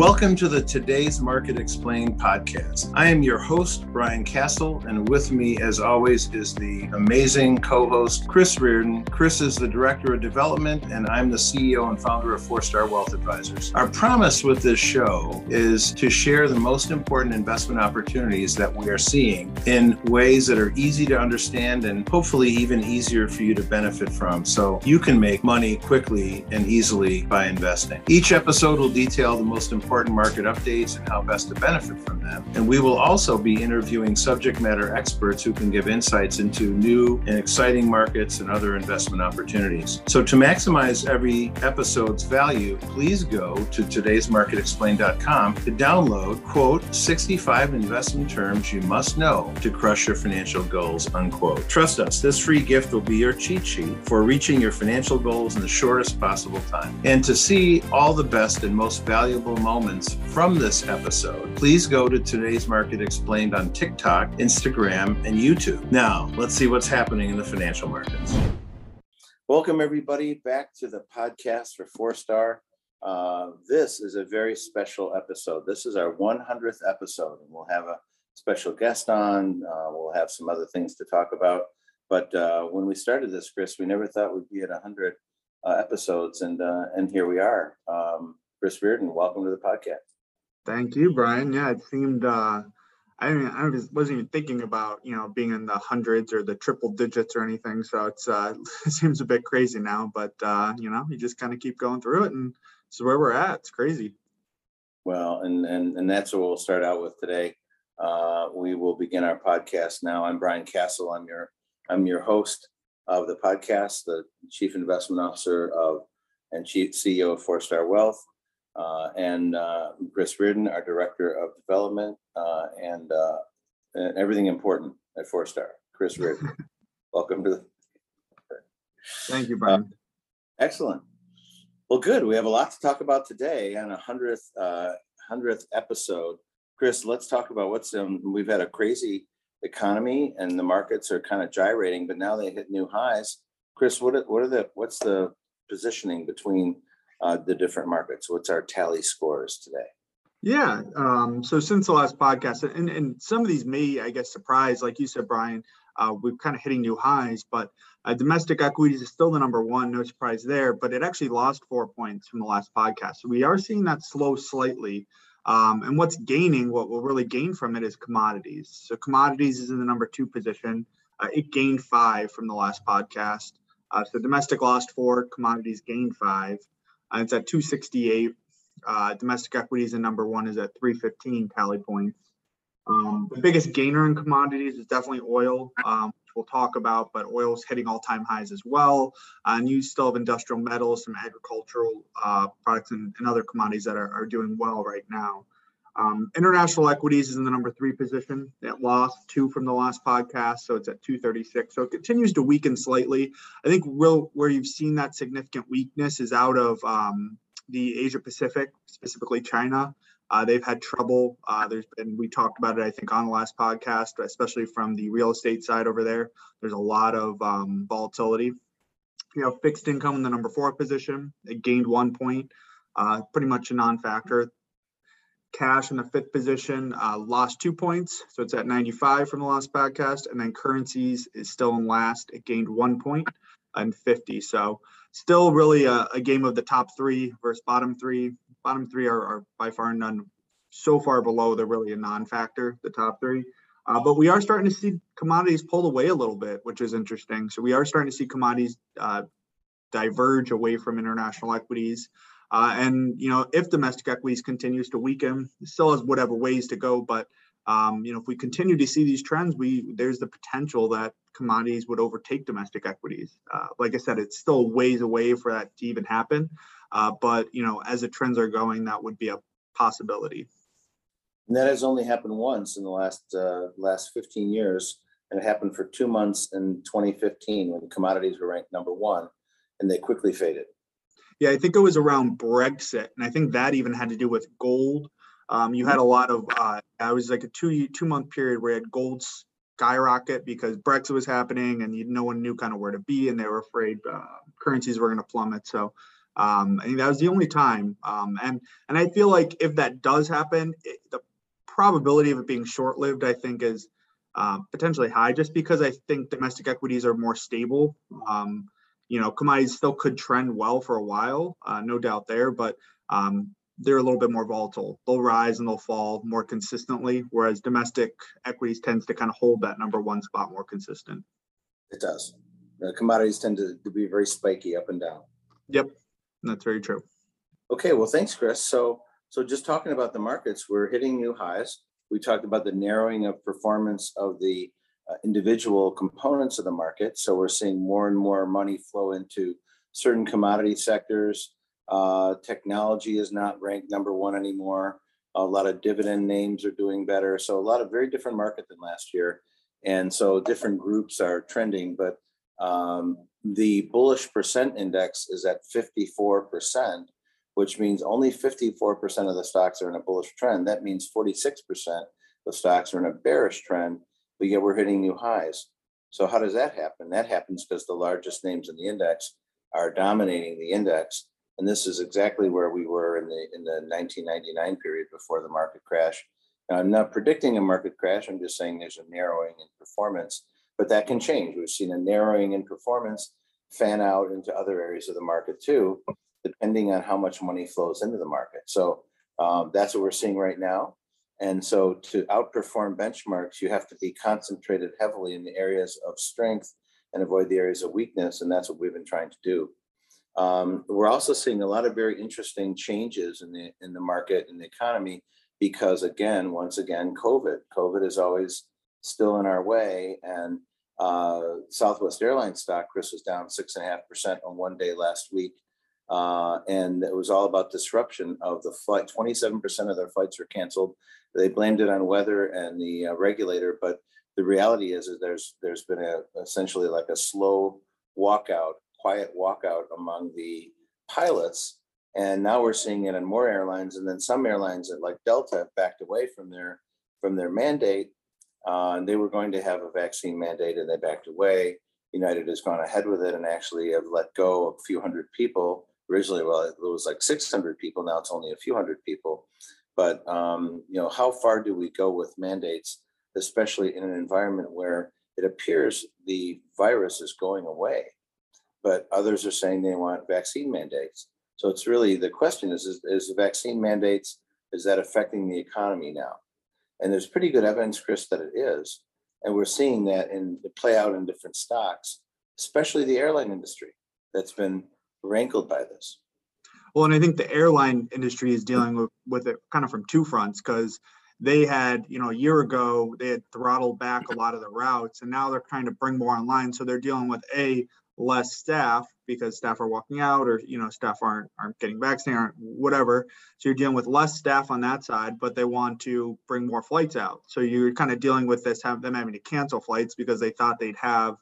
Welcome to the Today's Market Explained podcast. I am your host, Brian Castle, and with me, as always, is the amazing co host, Chris Reardon. Chris is the Director of Development, and I'm the CEO and founder of Four Star Wealth Advisors. Our promise with this show is to share the most important investment opportunities that we are seeing in ways that are easy to understand and hopefully even easier for you to benefit from so you can make money quickly and easily by investing. Each episode will detail the most important market updates and how best to benefit from them. And we will also be interviewing subject matter experts who can give insights into new and exciting markets and other investment opportunities. So, to maximize every episode's value, please go to today'smarketexplained.com to download, quote, 65 investment terms you must know to crush your financial goals, unquote. Trust us, this free gift will be your cheat sheet for reaching your financial goals in the shortest possible time. And to see all the best and most valuable moments from this episode, please go to Today's Market Explained on TikTok, Instagram, and YouTube. Now, let's see what's happening in the financial markets. Welcome, everybody, back to the podcast for Four Star. Uh, this is a very special episode. This is our 100th episode, and we'll have a special guest on. Uh, we'll have some other things to talk about. But uh, when we started this, Chris, we never thought we'd be at 100 uh, episodes, and uh, and here we are. Um, Chris Reardon, welcome to the podcast. Thank you, Brian. Yeah, it seemed uh, I mean I wasn't even thinking about you know being in the hundreds or the triple digits or anything. So it's uh, it seems a bit crazy now, but uh, you know you just kind of keep going through it, and this is where we're at. It's crazy. Well, and and and that's what we'll start out with today. Uh, we will begin our podcast now. I'm Brian Castle. I'm your I'm your host of the podcast, the chief investment officer of and chief CEO of Four Star Wealth uh, and uh, Chris Reardon, our Director of Development uh, and, uh, and, everything important at Four Star. Chris Reardon, welcome to the. Thank you, Brian. Uh, excellent. Well, good. We have a lot to talk about today on a hundredth uh, hundredth episode. Chris, let's talk about what's um, we've had a crazy economy and the markets are kind of gyrating, but now they hit new highs. Chris, what are, what are the what's the positioning between uh, the different markets. What's our tally scores today? Yeah. Um, so since the last podcast, and, and some of these may, I guess, surprise, like you said, Brian, uh, we're kind of hitting new highs, but uh, domestic equities is still the number one, no surprise there, but it actually lost four points from the last podcast. So we are seeing that slow slightly. Um, and what's gaining, what will really gain from it is commodities. So commodities is in the number two position. Uh, it gained five from the last podcast. Uh, so domestic lost four, commodities gained five. Uh, it's at 268. Uh, domestic equities and number one is at 315 tally points. Um, the biggest gainer in commodities is definitely oil, um, which we'll talk about, but oil is hitting all time highs as well. Uh, and you still have industrial metals, some agricultural uh, products, and, and, other commodities that are, are doing well right now. Um, international equities is in the number three position. It lost two from the last podcast, so it's at 236. So it continues to weaken slightly. I think real where you've seen that significant weakness is out of um, the Asia Pacific, specifically China. Uh, they've had trouble. Uh, there's been we talked about it, I think, on the last podcast, especially from the real estate side over there. There's a lot of um, volatility. You know, fixed income in the number four position. It gained one point, uh, pretty much a non-factor cash in the fifth position uh, lost two points so it's at 95 from the last podcast and then currencies is still in last it gained one point and 50 so still really a, a, game of the top three versus bottom three. Bottom three are, are by far none so far below they're really a non-factor the top three. Uh, but we are starting to see commodities pulled away a little bit which is interesting. So we are starting to see commodities uh, diverge away from international equities uh, and you know, if domestic equities continues to weaken, still has whatever ways to go. But um, you know, if we continue to see these trends, we there's the potential that commodities would overtake domestic equities. Uh, like I said, it's still ways away for that to even happen. Uh, but you know, as the trends are going, that would be a possibility. And that has only happened once in the last uh, last 15 years, and it happened for two months in 2015 when commodities were ranked number one, and they quickly faded. Yeah, I think it was around Brexit, and I think that even had to do with gold. Um, you had a lot of uh, it was like a two two month period where you had gold skyrocket because Brexit was happening, and you, no one knew kind of where to be, and they were afraid uh, currencies were going to plummet. So Um, I think that was the only time. Um, and and I feel like if that does happen, it, the probability of it being short-lived, I think, is uh, potentially high, just because I think domestic equities are more stable. Um, you know, commodities still could trend well for a while, uh, no doubt there, but um, they're a little bit more volatile. They'll rise and they'll fall more consistently, whereas domestic equities tends to kind of hold that number one spot more consistent. It does. The commodities tend to, to be very spiky up and down. Yep, that's very true. Okay, well, thanks, Chris. So, so just talking about the markets, we're hitting new highs. We talked about the narrowing of performance of the uh, individual components of the market. So we're seeing more and more money flow into certain commodity sectors, uh, technology is not ranked number one anymore. A lot of dividend names are doing better. So a lot of very different market than last year. And so different groups are trending, but um, the bullish percent index is at 54%, which means only 54% of the stocks are in a bullish trend. That means 46% of stocks are in a bearish trend, but yet we're hitting new highs. So how does that happen? That happens because the largest names in the index are dominating the index and this is exactly where we were in the in the 1999 period before the market crash. Now, I'm not predicting a market crash. I'm just saying there's a narrowing in performance, but that can change. We've seen a narrowing in performance fan out into other areas of the market too, depending on how much money flows into the market. So um, that's what we're seeing right now. And so to outperform benchmarks, you have to be concentrated heavily in the areas of strength and avoid the areas of weakness. And that's what we've been trying to do. Um, we're also seeing a lot of very interesting changes in the in the market and the economy because again, once again, COVID. COVID is always still in our way, and uh, Southwest Airlines stock, Chris, was down six and a half percent on one day last week, uh, and it was all about disruption of the flight. Twenty-seven percent of their flights were canceled. They blamed it on weather and the uh, regulator, but the reality is, is there's there's been a essentially like a slow walkout quiet walkout among the pilots. And now we're seeing it in more airlines, and then some airlines that like Delta have backed away from their from their mandate. Uh, and they were going to have a vaccine mandate, and they backed away. United has gone ahead with it and actually have let go a few hundred people. Originally, well, it was like 600 people. Now it's only a few hundred people. But um, you know, how far do we go with mandates, especially in an environment where it appears the virus is going away? but others are saying they want vaccine mandates. So it's really the question is, is, is vaccine mandates, is that affecting the economy now? And there's pretty good evidence, Chris, that it is. And we're seeing that in the play out in different stocks, especially the airline industry that's been rankled by this. Well, and I think the airline industry is dealing with, with it kind of from two fronts because they had, you know, a year ago, they had throttled back a lot of the routes and now they're trying to bring more online. So they're dealing with a less staff because staff are walking out or you know staff aren't aren't getting vaccinated aren't whatever so you're dealing with less staff on that side but they want to bring more flights out so you're kind of dealing with this have them having to cancel flights because they thought they'd have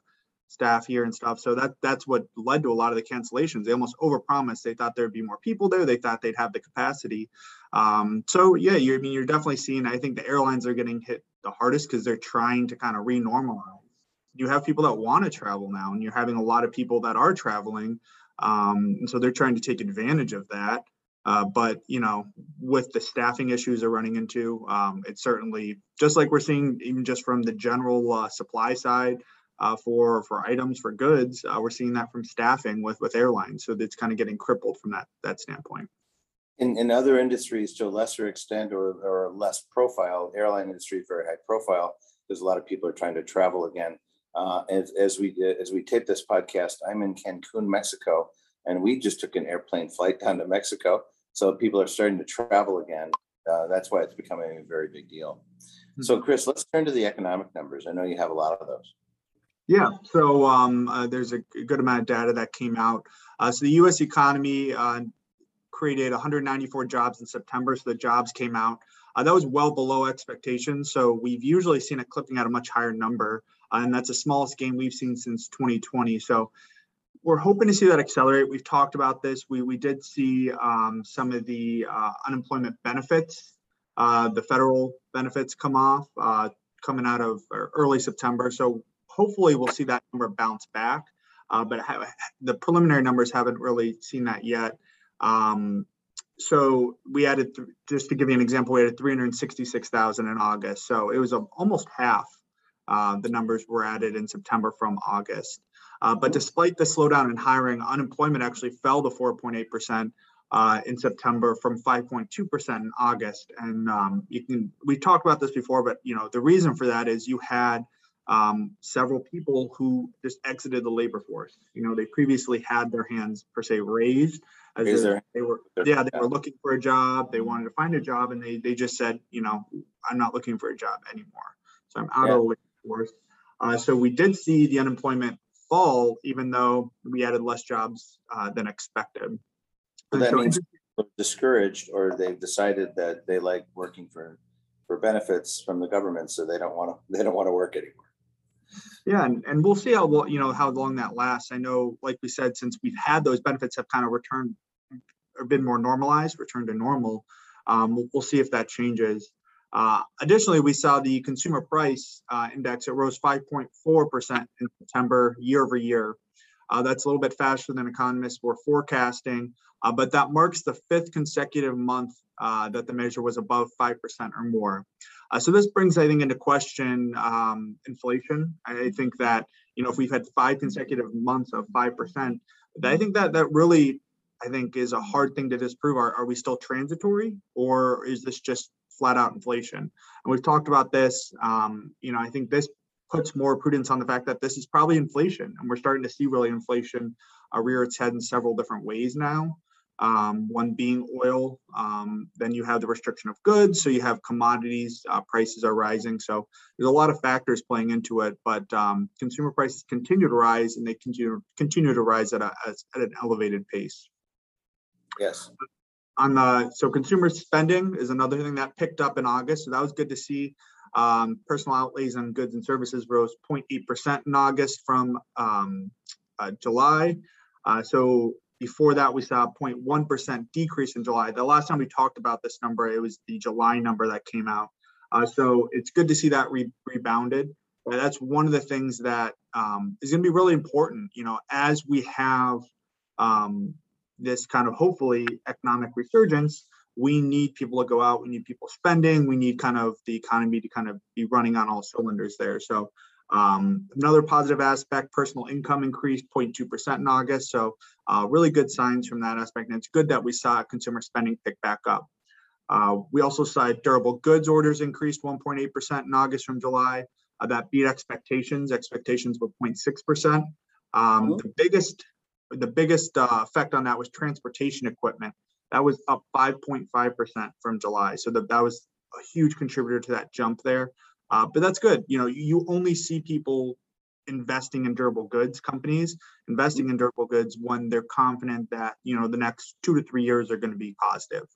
staff here and stuff. So that that's what led to a lot of the cancellations. They almost overpromised. They thought there'd be more people there. They thought they'd have the capacity. Um, so yeah you're, I mean, you're definitely seeing i think the airlines are getting hit the hardest because they're trying to kind of renormalize. You have people that want to travel now and you're having a lot of people that are traveling um, and so they're trying to take advantage of that. Uh, but you know with the staffing issues they're running into um, it's certainly just like we're seeing even just from the general uh, supply side uh, for for items for goods uh, we're seeing that from staffing with with airlines so it's kind of getting crippled from that that standpoint in, in other industries to a lesser extent or, or less profile airline industry is very high profile because a lot of people are trying to travel again uh, as, as we as we tape this podcast, I'm in Cancun, Mexico, and we just took an airplane flight down to Mexico. So people are starting to travel again. Uh, that's why it's becoming a very big deal. Mm-hmm. So, Chris, let's turn to the economic numbers. I know you have a lot of those. Yeah, so um, uh, there's a good amount of data that came out. Uh, so the U.S. economy uh, created 194 jobs in September. So the jobs came out. Uh, that was well below expectations. So we've usually seen it clipping at a much higher number uh, and that's the smallest gain we've seen since 2020. So we're hoping to see that accelerate. We've talked about this. We we did see um, some of the uh, unemployment benefits, the federal benefits come off coming out of early September. So hopefully we'll see that number bounce back. uh, but ha- the preliminary numbers haven't really seen that yet. Um, so we added, th- just to give you an example, we added 366,000 in August. So it was a, almost half uh, the numbers were added in September from August. Uh, but despite the slowdown in hiring, unemployment actually fell to 4.8% uh, in September from 5.2% in August. And um, you can, we talked about this before, but you know, the reason for that is you had um, several people who just exited the labor force. You know, they previously had their hands per se raised as Raise their- they were, yeah, they were looking for a job. They wanted to find a job and they, they just said, you know, I'm not looking for a job anymore. So I'm out of the labor force. Uh, so we did see the unemployment fall, even though we added less jobs uh, than expected. That so means they're discouraged or they've decided that they like working for, for benefits from the government, so they don't want to, they don't want to work anymore. Yeah, and, and we'll see how, you know, how long that lasts. I know, like we said, since we've had those benefits have kind of returned or been more normalized, returned to normal. Um, we'll, we'll see if that changes. Uh, additionally, we saw the consumer price uh, index, it rose 5.4% in September year over year. Uh, that's a little bit faster than economists were forecasting, uh, but that marks the fifth consecutive month uh, that the measure was above 5% or more. Uh, so this brings, I think, into question um, inflation. I think that you know if we've had five consecutive months of five percent, I think that that really, I think, is a hard thing to disprove. Are, are we still transitory, or is this just flat out inflation? And we've talked about this. Um, you know, I think this puts more prudence on the fact that this is probably inflation, and we're starting to see really inflation uh, rear its head in several different ways now um, one being oil. Um, then you have the restriction of goods, so you have commodities uh, prices are rising. So there's a lot of factors playing into it, but um, consumer prices continue to rise, and they continue continue to rise at a at an elevated pace. Yes, On the so consumer spending is another thing that picked up in August, so that was good to see. Um, personal outlays on goods and services rose 0.8% in August from um, uh, July. Uh, so before that, we saw a 0.1% decrease in July. The last time we talked about this number, it was the July number that came out. Uh, so it's good to see that re- rebounded. Uh, that's one of the things that um, is going to be really important. You know, as we have um, this kind of hopefully economic resurgence, we need people to go out. We need people spending. We need kind of the economy to kind of be running on all cylinders there. So um, another positive aspect, personal income increased 0.2% in August. So uh, really good signs from that aspect. And it's good that we saw consumer spending pick back up. Uh, we also saw durable goods orders increased 1.8% in August from July. Uh, that beat expectations. Expectations were 0.6%. Um, the biggest, the biggest uh, effect on that was transportation equipment. That was up 5.5% from July. So that, that was a huge contributor to that jump there. Uh, but that's good. You know, you only see people investing in durable goods companies investing in durable goods when they're confident that you know the next two to three years are going to be positive.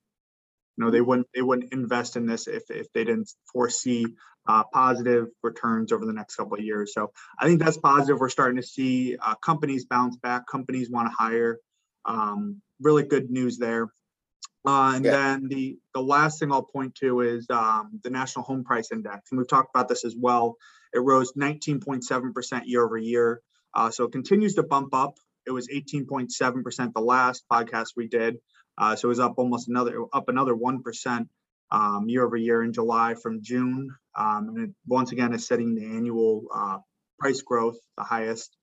You know, they wouldn't they wouldn't invest in this if if they didn't foresee uh, positive returns over the next couple of years. So I think that's positive. We're starting to see uh, companies bounce back. Companies want to hire. Um, really good news there. Uh, and Yeah. then the the last thing I'll point to is um, the National Home Price Index, and we've talked about this as well. It rose 19.7% year over year, uh, so it continues to bump up. It was 18.7% the last podcast we did, uh, so it was up almost another up another one percent um, year over year in July from June, um, and it once again is setting the annual uh, price growth the highest.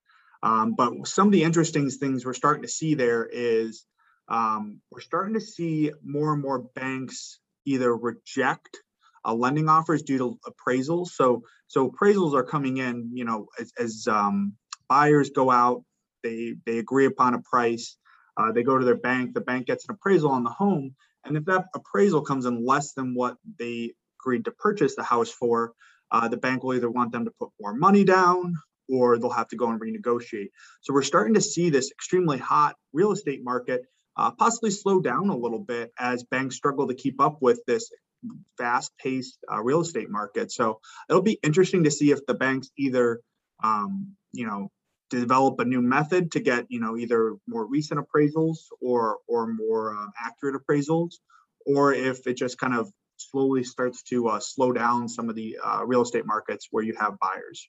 Um, but some of the interesting things we're starting to see there is um, we're starting to see more and more banks either reject uh, lending offers due to appraisals. So so appraisals are coming in, you know, as, as um, buyers go out, they they agree upon a price, uh, they go to their bank, the bank gets an appraisal on the home, and if that appraisal comes in less than what they agreed to purchase the house for, uh, the bank will either want them to put more money down or they'll have to go and renegotiate. So we're starting to see this extremely hot real estate market uh, possibly slow down a little bit as banks struggle to keep up with this fast-paced uh, real estate market. So it'll be interesting to see if the banks either, um, you know, develop a new method to get, you know, either more recent appraisals or or more uh, accurate appraisals, or if it just kind of slowly starts to uh, slow down some of the uh, real estate markets where you have buyers.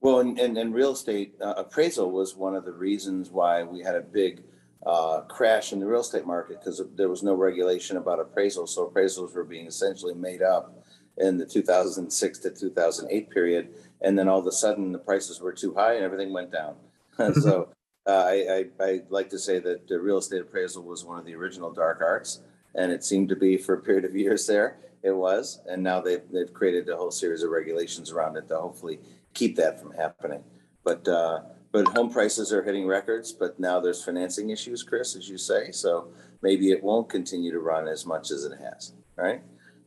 Well, and, and, and real estate uh, appraisal was one of the reasons why we had a big uh, crash in the real estate market because there was no regulation about appraisal. So appraisals were being essentially made up in the 2006 to 2008 period. And then all of a sudden the prices were too high and everything went down. so uh, I, I, I like to say that the real estate appraisal was one of the original dark arts. And it seemed to be for a period of years there. It was. And now they've, they've created a whole series of regulations around it to hopefully keep that from happening. But uh, but home prices are hitting records, but now there's financing issues, Chris, as you say. So maybe it won't continue to run as much as it has. Right?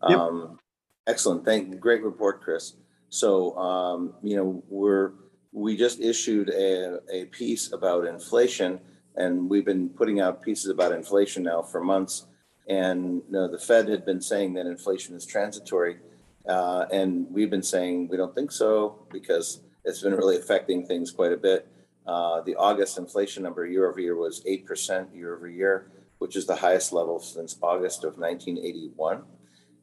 Yep. Um, excellent. Thank great report, Chris. So um, you know we're we just issued a, a piece about inflation, and we've been putting out pieces about inflation now for months. And you know, the Fed had been saying that inflation is transitory uh, and we've been saying we don't think so because it's been really affecting things quite a bit. Uh, the August inflation number year over year was 8% year over year, which is the highest level since August of 1981.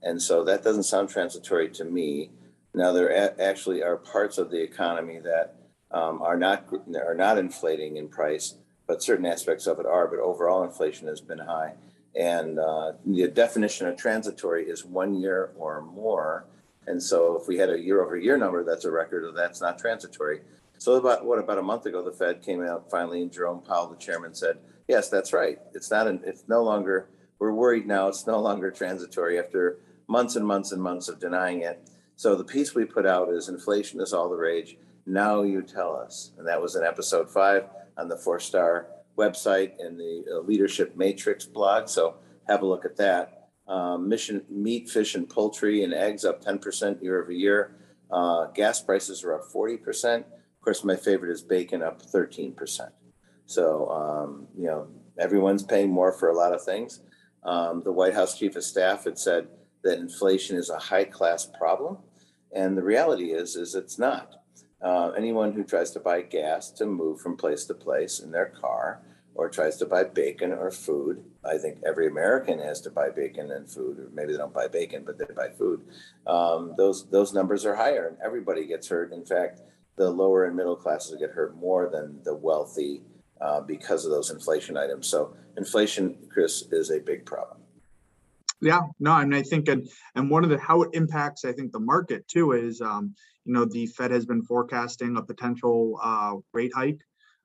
And so that doesn't sound transitory to me. Now, there a- actually are parts of the economy that um, are not are not inflating in price, but certain aspects of it are. But overall, inflation has been high. And uh, the definition of transitory is one year or more. And so if we had a year over year number, that's a record, of that's not transitory. So about, what, about a month ago, the Fed came out finally and Jerome Powell, the chairman said, yes, that's right. It's not, an, it's no longer, we're worried now, it's no longer transitory after months and months and months of denying it. So the piece we put out is inflation is all the rage. Now you tell us. And that was in episode five on the four star website and the uh, leadership matrix blog. So have a look at that. Um, mission meat, fish, and poultry and eggs up 10% year over year. Uh, gas prices are up 40%. Course, my favorite is bacon up 13%. So, um, you know, everyone's paying more for a lot of things. Um, the White House chief of staff had said that inflation is a high class problem. And the reality is, is it's not. Uh, anyone who tries to buy gas to move from place to place in their car or tries to buy bacon or food. I think every American has to buy bacon and food, or maybe they don't buy bacon, but they buy food. Um, those those numbers are higher, and everybody gets hurt. In fact, the lower and middle classes get hurt more than the wealthy uh, because of those inflation items. So inflation, Chris, is a big problem. Yeah, no, and I think and and one of the how it impacts, I think the market too is, um, you know, the Fed has been forecasting a potential uh, rate hike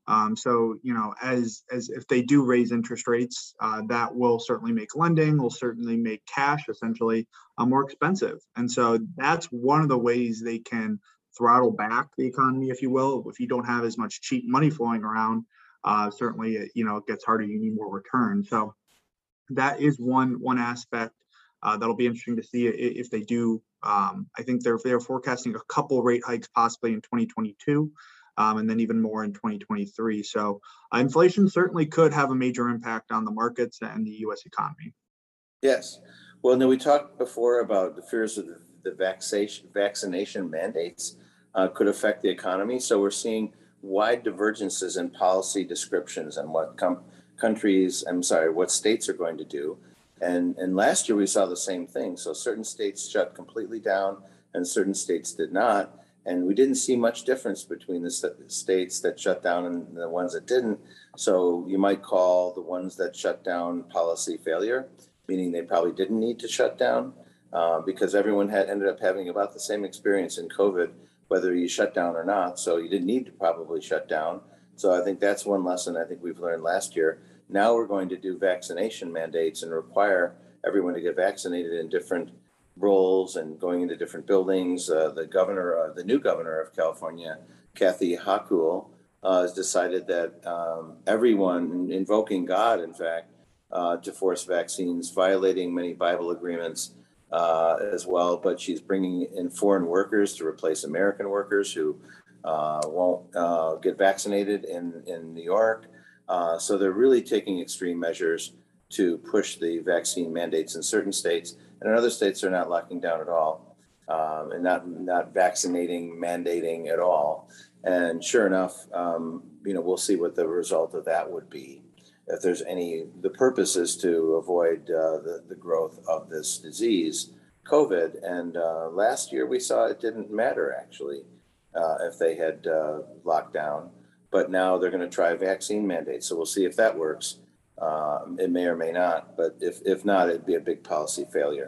um, so, you know, as as if they do raise interest rates, uh, that will certainly make lending, will certainly make cash essentially uh, more expensive. And so that's one of the ways they can throttle back the economy, if you will. If you don't have as much cheap money flowing around, uh, certainly it, you know it gets harder. You need more return. So that is one one aspect uh, that'll be interesting to see if they do. Um, I think they're they're forecasting a couple rate hikes possibly in 2022 um, and then even more in 2023. So uh, inflation certainly could have a major impact on the markets and the U.S. economy. Yes. Well, then we talked before about the fears of the, the vaccination, vaccination mandates uh, could affect the economy. So we're seeing wide divergences in policy descriptions and what com- countries, I'm sorry, what states are going to do. And, and last year we saw the same thing. So certain states shut completely down and certain states did not. And we didn't see much difference between the states that shut down and the ones that didn't. So you might call the ones that shut down policy failure, meaning they probably didn't need to shut down uh, because everyone had ended up having about the same experience in COVID, whether you shut down or not. So you didn't need to probably shut down. So I think that's one lesson I think we've learned last year. Now we're going to do vaccination mandates and require everyone to get vaccinated in different roles and going into different buildings. Uh, the governor, uh, the new governor of California, Kathy Hochul, uh, has decided that um, everyone, invoking God, in fact, uh, to force vaccines, violating many Bible agreements uh, as well. But she's bringing in foreign workers to replace American workers who uh, won't get vaccinated in, in New York. so they're really taking extreme measures to push the vaccine mandates in certain states and in other states, they're not locking down at all um, and not, not vaccinating, mandating at all. And sure enough, um, you know, we'll see what the result of that would be. If there's any, the purpose is to avoid uh, the, the growth of this disease, COVID. And uh, last year we saw it didn't matter actually. uh, if they had uh, locked down. But now they're going to try vaccine mandates. So we'll see if that works. Um, it may or may not, but if, if not, it'd be a big policy failure.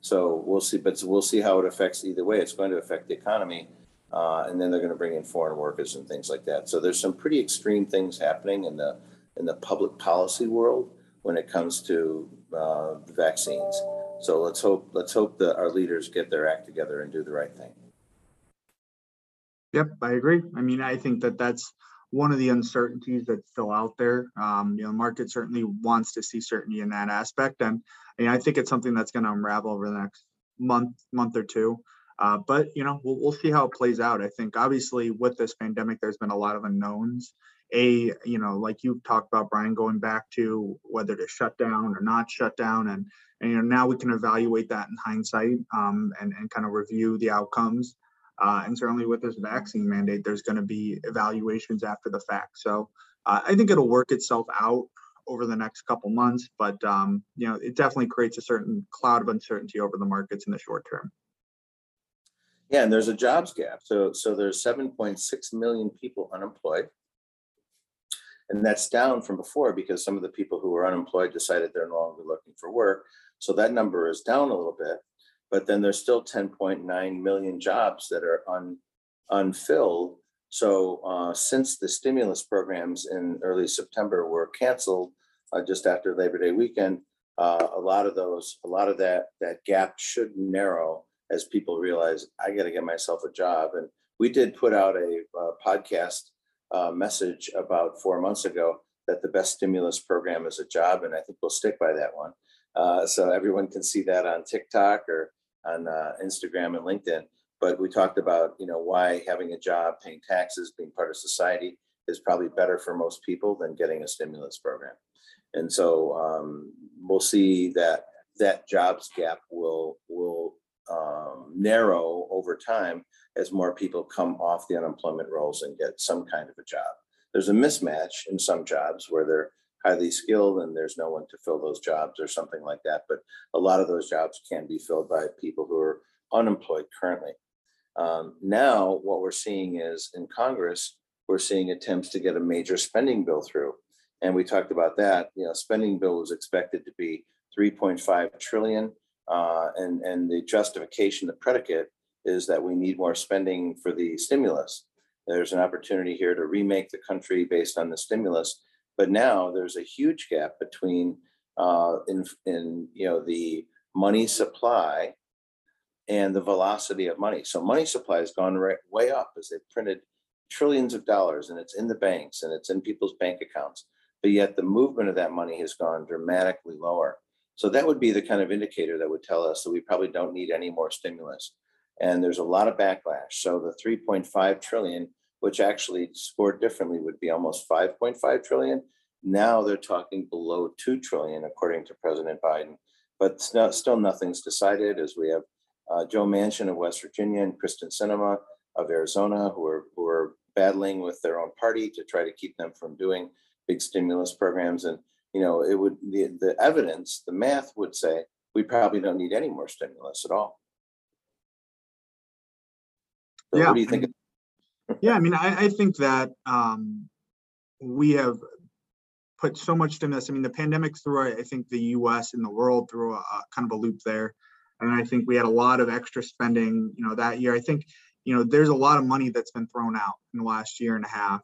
So we'll see, but we'll see how it affects either way. It's going to affect the economy. Uh, and then they're going to bring in foreign workers and things like that. So there's some pretty extreme things happening in the in the public policy world when it comes to uh, vaccines. So let's hope let's hope that our leaders get their act together and do the right thing. Yep, I agree. I mean, I think that that's one of the uncertainties that's still out there. Um, you know, the market certainly wants to see certainty in that aspect, and, and I think it's something that's going to unravel over the next month, month or two. Uh, but you know, we'll, we'll see how it plays out. I think obviously with this pandemic, there's been a lot of unknowns. A, you know, like you talked about, Brian, going back to whether to shut down or not shut down, and and you know now we can evaluate that in hindsight um, and and kind of review the outcomes. Uh, and certainly with this vaccine mandate, there's going to be evaluations after the fact. So uh, I think it'll work itself out over the next couple months, but um, you know it definitely creates a certain cloud of uncertainty over the markets in the short term. Yeah, and there's a jobs gap. So so there's 7.6 million people unemployed. And that's down from before because some of the people who were unemployed decided they're no longer looking for work. So that number is down a little bit but then there's still 10.9 million jobs that are un, unfilled. So uh, since the stimulus programs in early September were canceled uh, just after Labor Day weekend, uh, a lot of those, a lot of that that gap should narrow as people realize I got to get myself a job. And we did put out a, a podcast uh, message about four months ago that the best stimulus program is a job, and I think we'll stick by that one. Uh, so everyone can see that on TikTok or on uh, Instagram and LinkedIn. But we talked about, you know, why having a job, paying taxes, being part of society is probably better for most people than getting a stimulus program. And so um, we'll see that that jobs gap will will um, narrow over time as more people come off the unemployment rolls and get some kind of a job. There's a mismatch in some jobs where they're highly skilled and there's no one to fill those jobs or something like that. But a lot of those jobs can be filled by people who are unemployed currently. Um, now, what we're seeing is in Congress, we're seeing attempts to get a major spending bill through. And we talked about that. You know, spending bill was expected to be 3.5 trillion, uh, and and the justification, the predicate, is that we need more spending for the stimulus. There's an opportunity here to remake the country based on the stimulus, but now there's a huge gap between uh, in, in you know the money supply and the velocity of money. So money supply has gone right, way up as they've printed trillions of dollars and it's in the banks and it's in people's bank accounts. But yet the movement of that money has gone dramatically lower. So that would be the kind of indicator that would tell us that we probably don't need any more stimulus. And there's a lot of backlash. So the 3.5 trillion which actually scored differently would be almost 5.5 trillion. Now they're talking below 2 trillion, according to President Biden. But still, nothing's decided as we have uh, Joe Manchin of West Virginia and Kyrsten Sinema of Arizona who are, who are battling with their own party to try to keep them from doing big stimulus programs. And, you know, it would, the, the evidence, the math would say we probably don't need any more stimulus at all. So Yeah, What do you think? Yeah, I mean, I, I think that um, we have put so much stimulus. I mean, the pandemic threw, I think, the U.S. and the world through a, a kind of a loop there, and I think we had a lot of extra spending, you know, that year. I think, you know, there's a lot of money that's been thrown out in the last year and a half,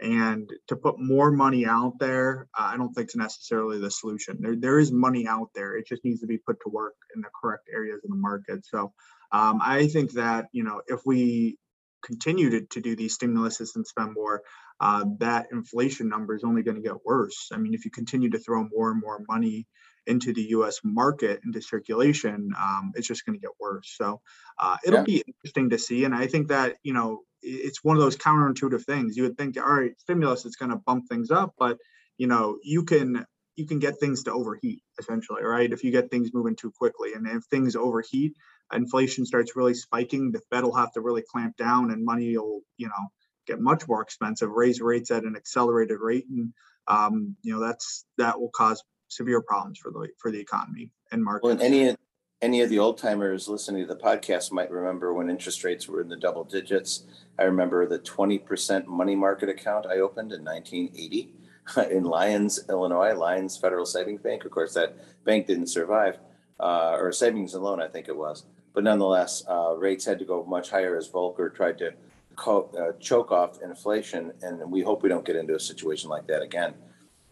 and to put more money out there, uh, I don't think is necessarily the solution. There, there is money out there. It just needs to be put to work in the correct areas of the market. So, um, I think that you know, if we continue to, to do these stimuluses and spend more, uh, that inflation number is only going to get worse. I mean, if you continue to throw more and more money into the U.S. market into circulation, um, it's just going to get worse. So uh, it'll Yeah. be interesting to see. And I think that you know it's one of those counterintuitive things. You would think, all right, stimulus is going to bump things up, but you know you can you can get things to overheat essentially, right? If you get things moving too quickly, and if things overheat, inflation starts really spiking, the Fed will have to really clamp down, and money will you know get much more expensive, raise rates at an accelerated rate, and um, you know that's that will cause severe problems for the for the economy and market. Well, in any any of the old timers listening to the podcast might remember when interest rates were in the double digits. I remember the 20% money market account I opened in 1980 in Lyons, Illinois, Lyons Federal Savings Bank. Of course, that bank didn't survive, uh, or savings and loan, I think it was. But nonetheless, uh, rates had to go much higher as Volcker tried to co- uh, choke off inflation. And we hope we don't get into a situation like that again.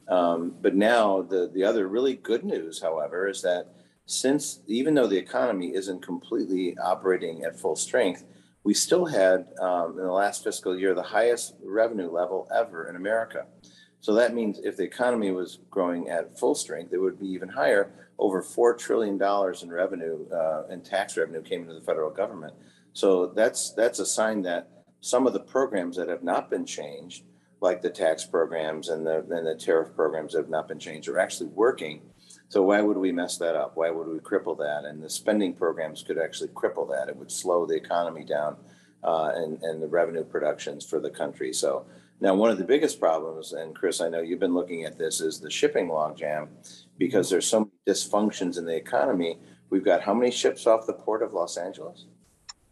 Um, but now, the, the other really good news, however, is that since even though the economy isn't completely operating at full strength, we still had um, in the last fiscal year the highest revenue level ever in America. So that means if the economy was growing at full strength, it would be even higher. Over $4 trillion in revenue uh, and tax revenue came into the federal government. So that's that's a sign that some of the programs that have not been changed, like the tax programs and the, and the tariff programs that have not been changed, are actually working so why would we mess that up? Why would we cripple that? And the spending programs could actually cripple that. It would slow the economy down uh, and, and the revenue productions for the country. So now one of the biggest problems, and Chris, I know you've been looking at this, is the shipping logjam because there's so many dysfunctions in the economy. We've got how many ships off the port of Los Angeles?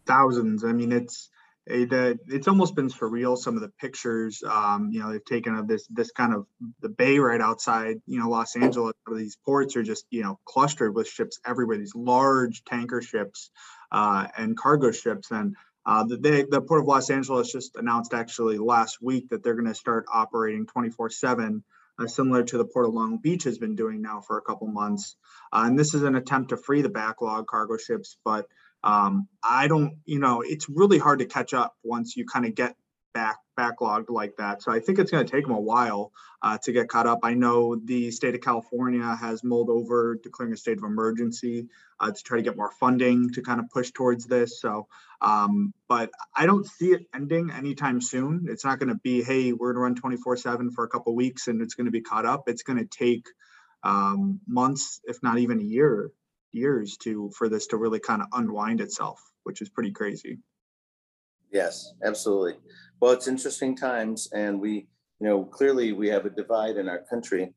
Thousands. I mean, it's it, uh, it's almost been surreal. Some of the pictures, um, you know, they've taken of this this kind of the bay right outside, you know, Los Angeles. These ports are just you know clustered with ships everywhere. These large tanker ships uh, and cargo ships, and uh, the they, the port of Los Angeles just announced actually last week that they're going to start operating 24 seven. Uh, similar to the Port of Long Beach has been doing now for a couple months. Uh, and this is an attempt to free the backlog cargo ships, but um, I don't, you know, it's really hard to catch up once you kind of get back backlogged like that. So I think it's going to take them a while uh, to get caught up. I know the state of California has mulled over declaring a state of emergency uh, to try to get more funding to kind of push towards this. So, um, but I don't see it ending anytime soon. It's not going to be, hey, we're going to run 24 7 for a couple weeks and it's going to be caught up. It's going to take um, months, if not even a year, years to for this to really kind of unwind itself, which is pretty crazy. Yes, absolutely. Well, it's interesting times, and we, you know, clearly we have a divide in our country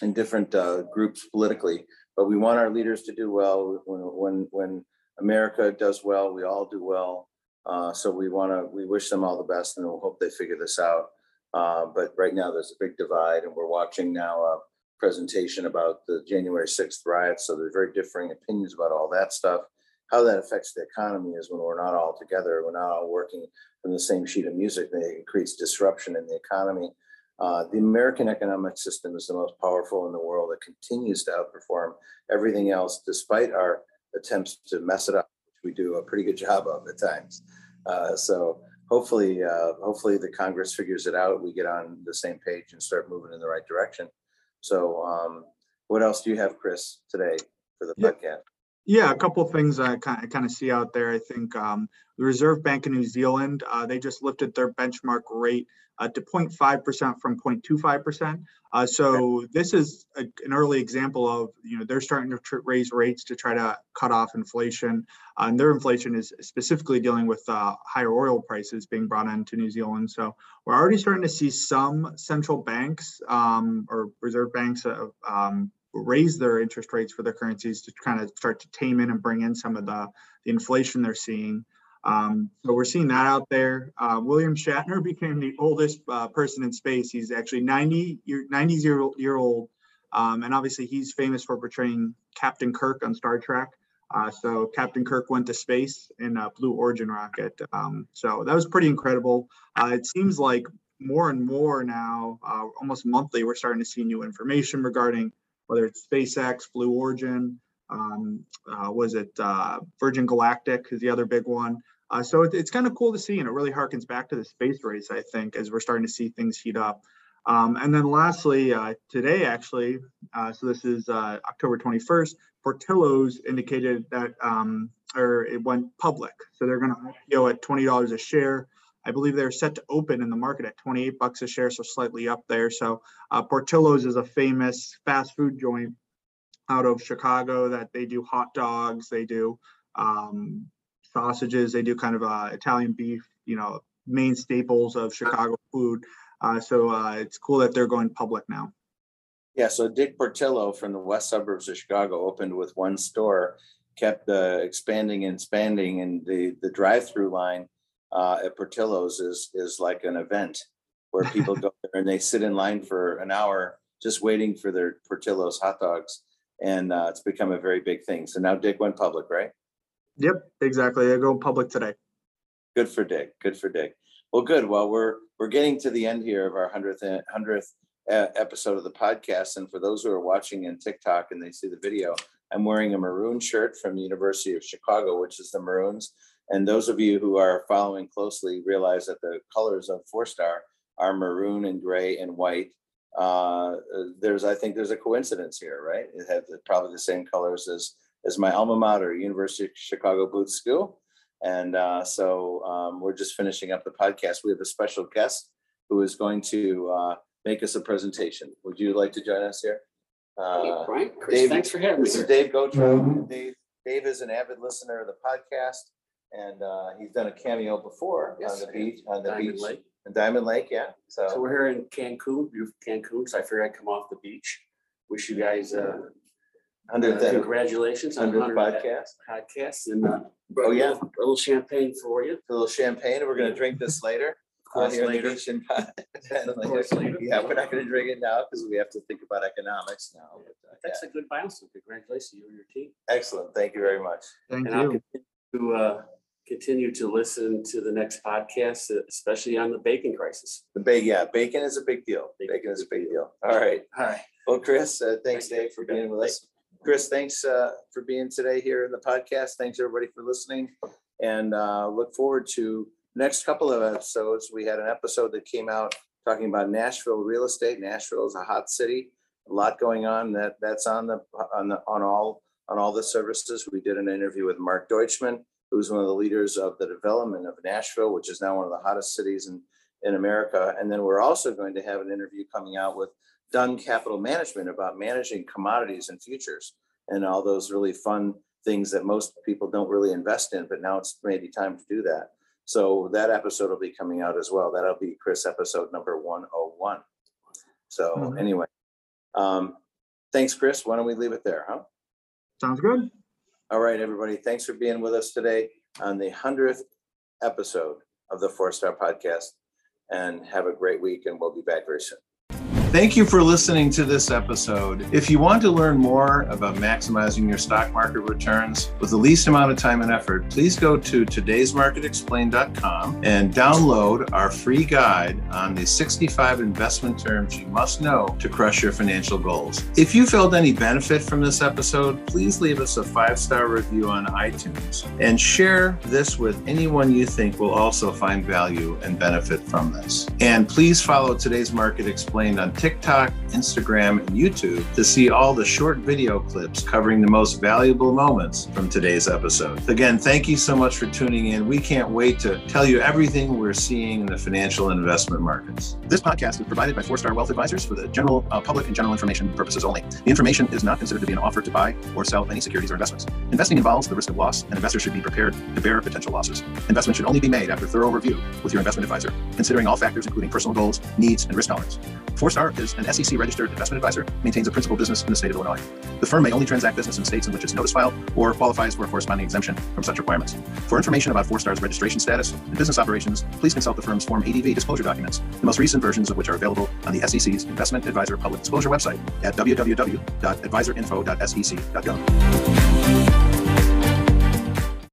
in different uh, groups politically, but we want our leaders to do well. When when when America does well, we all do well. Uh, so we want to we wish them all the best, and we'll hope they figure this out. Uh, but right now, there's a big divide, and we're watching now a presentation about the January 6th riots. So there's very differing opinions about all that stuff. How that affects the economy is when we're not all together, we're not all working from the same sheet of music, it creates disruption in the economy. Uh, the American economic system is the most powerful in the world. It continues to outperform everything else, despite our attempts to mess it up, which we do a pretty good job of at times. Uh, so hopefully, uh, hopefully the Congress figures it out. We get on the same page and start moving in the right direction. So, um, what else do you have, Chris, today for the Yeah. podcast? Yeah, a couple of things I kind of, kind of see out there. I think um, the Reserve Bank of New Zealand, uh, they just lifted their benchmark rate uh, to 0.5% from 0.25%. Uh, so this is a, an early example of, you know, they're starting to tr- raise rates to try to cut off inflation. Uh, and their inflation is specifically dealing with uh, higher oil prices being brought into New Zealand. So we're already starting to see some central banks um, or reserve banks um, raise their interest rates for their currencies to kind of start to tame in and bring in some of the, the inflation they're seeing. Um, so we're seeing that out there. Uh, William Shatner became the oldest uh, person in space. He's actually 90 year, 90 year, year old. Um, and obviously he's famous for portraying Captain Kirk on Star Trek. Uh, so Captain Kirk went to space in a Blue Origin rocket. Um, so that was pretty incredible. Uh, it seems like more and more now, uh, almost monthly, we're starting to see new information regarding whether it's SpaceX, Blue Origin, um, uh, was it uh, Virgin Galactic is the other big one. Uh, so it, it's kind of cool to see, and it really harkens back to the space race, I think, as we're starting to see things heat up. Um, and then lastly, uh, today actually, uh, so this is uh, October 21st, Portillo's indicated that, um, or it went public. So they're going to IPO at $20 a share. I believe they're set to open in the market at 28 bucks a share, so slightly up there. So uh, Portillo's is a famous fast food joint out of Chicago that they do hot dogs, they do um, sausages, they do kind of uh, Italian beef, you know, main staples of Chicago food. Uh, so uh, it's cool that they're going public now. Yeah, so Dick Portillo from the west suburbs of Chicago opened with one store, kept uh, expanding and expanding, and the the drive-through line uh, at Portillo's is is like an event where people go there and they sit in line for an hour just waiting for their Portillo's hot dogs, and uh, it's become a very big thing. So now Dick went public, right? Yep, exactly. They're going public today. Good for Dick. Good for Dick. Well, good. Well, we're we're getting to the end here of our hundredth hundredth episode of the podcast. And for those who are watching in TikTok and they see the video, I'm wearing a maroon shirt from the University of Chicago, which is the Maroons. And those of you who are following closely realize that the colors of Four Star are maroon and gray and white. Uh, there's, I think, there's a coincidence here, right? It had probably the same colors as as my alma mater, University of Chicago Booth School. And uh, so um, we're just finishing up the podcast. We have a special guest who is going to uh, make us a presentation. Would you like to join us here? Uh, Brian, Chris, Dave, thanks for having me. This is Dave Gotra. Dave, Dave is an avid listener of the podcast, and uh, he's done a cameo before yes, on the beach, on the Diamond beach, Lake. in Diamond Lake. Yeah. So, so we're here in Cancun, beautiful Cancun. So I figured I'd come off the beach. Wish you guys uh, under uh, congratulations on the podcast. Podcast and uh, oh yeah, a little, champagne for you. A little champagne, and we're gonna drink this later course later. Of course later. Yeah, we're not gonna drink it now because we have to think about economics now. but, uh, That's a good milestone. Congratulations, you and your team. Excellent. Thank you very much. Thank And I'll you. continue to, uh, continue to listen to the next podcast, especially on the bacon crisis. The bacon, yeah, bacon is a big deal. Bacon Bacon is a big deal. All right. All right. Well, Chris, uh, thanks Thank. Dave for being with us. Chris, thanks uh, for being today here in the podcast. Thanks everybody for listening and uh, look forward to next couple of episodes. We had an episode that came out talking about Nashville real estate. Nashville is a hot city, a lot going on that that's on the on the on all on all the services. We did an interview with Mark Deutschman, who's one of the leaders of the development of Nashville, which is now one of the hottest cities in in America. And then we're also going to have an interview coming out with Dunn Capital Management about managing commodities and futures and all those really fun things that most people don't really invest in, but now it's maybe time to do that. So that episode will be coming out as well. That'll be Chris episode number 101. So Mhm. anyway, um, thanks, Chris. Why don't we leave it there, huh? Sounds good. All right, everybody. Thanks for being with us today on the hundredth episode of the Four Star Podcast. And have a great week, and we'll be back very soon. Thank you for listening to this episode. If you want to learn more about maximizing your stock market returns with the least amount of time and effort, please go to today'smarketexplained.com and download our free guide on the 65 investment terms you must know to crush your financial goals. If you felt any benefit from this episode, please leave us a five star review on iTunes and share this with anyone you think will also find value and benefit from this. And please follow Today's Market Explained on TikTok, Instagram, and YouTube to see all the short video clips covering the most valuable moments from today's episode. Again, thank you so much for tuning in. We can't wait to tell you everything we're seeing in the financial investment markets. This podcast is provided by Four Star Wealth Advisors for the general uh, public and general information purposes only. The information is not considered to be an offer to buy or sell any securities or investments. Investing involves the risk of loss, and investors should be prepared to bear potential losses. Investment should only be made after thorough review with your investment advisor, considering all factors including personal goals, needs, and risk tolerance. Four Star is an SEC registered investment advisor, maintains a principal business in the state of Illinois. The firm may only transact business in states in which its notice filed or qualifies for a corresponding exemption from such requirements. For information about Four Star's registration status and business operations, please consult the firm's Form ADV disclosure documents, the most recent versions of which are available on the SEC's Investment Advisor Public Disclosure website at www.adviserinfo.sec.gov.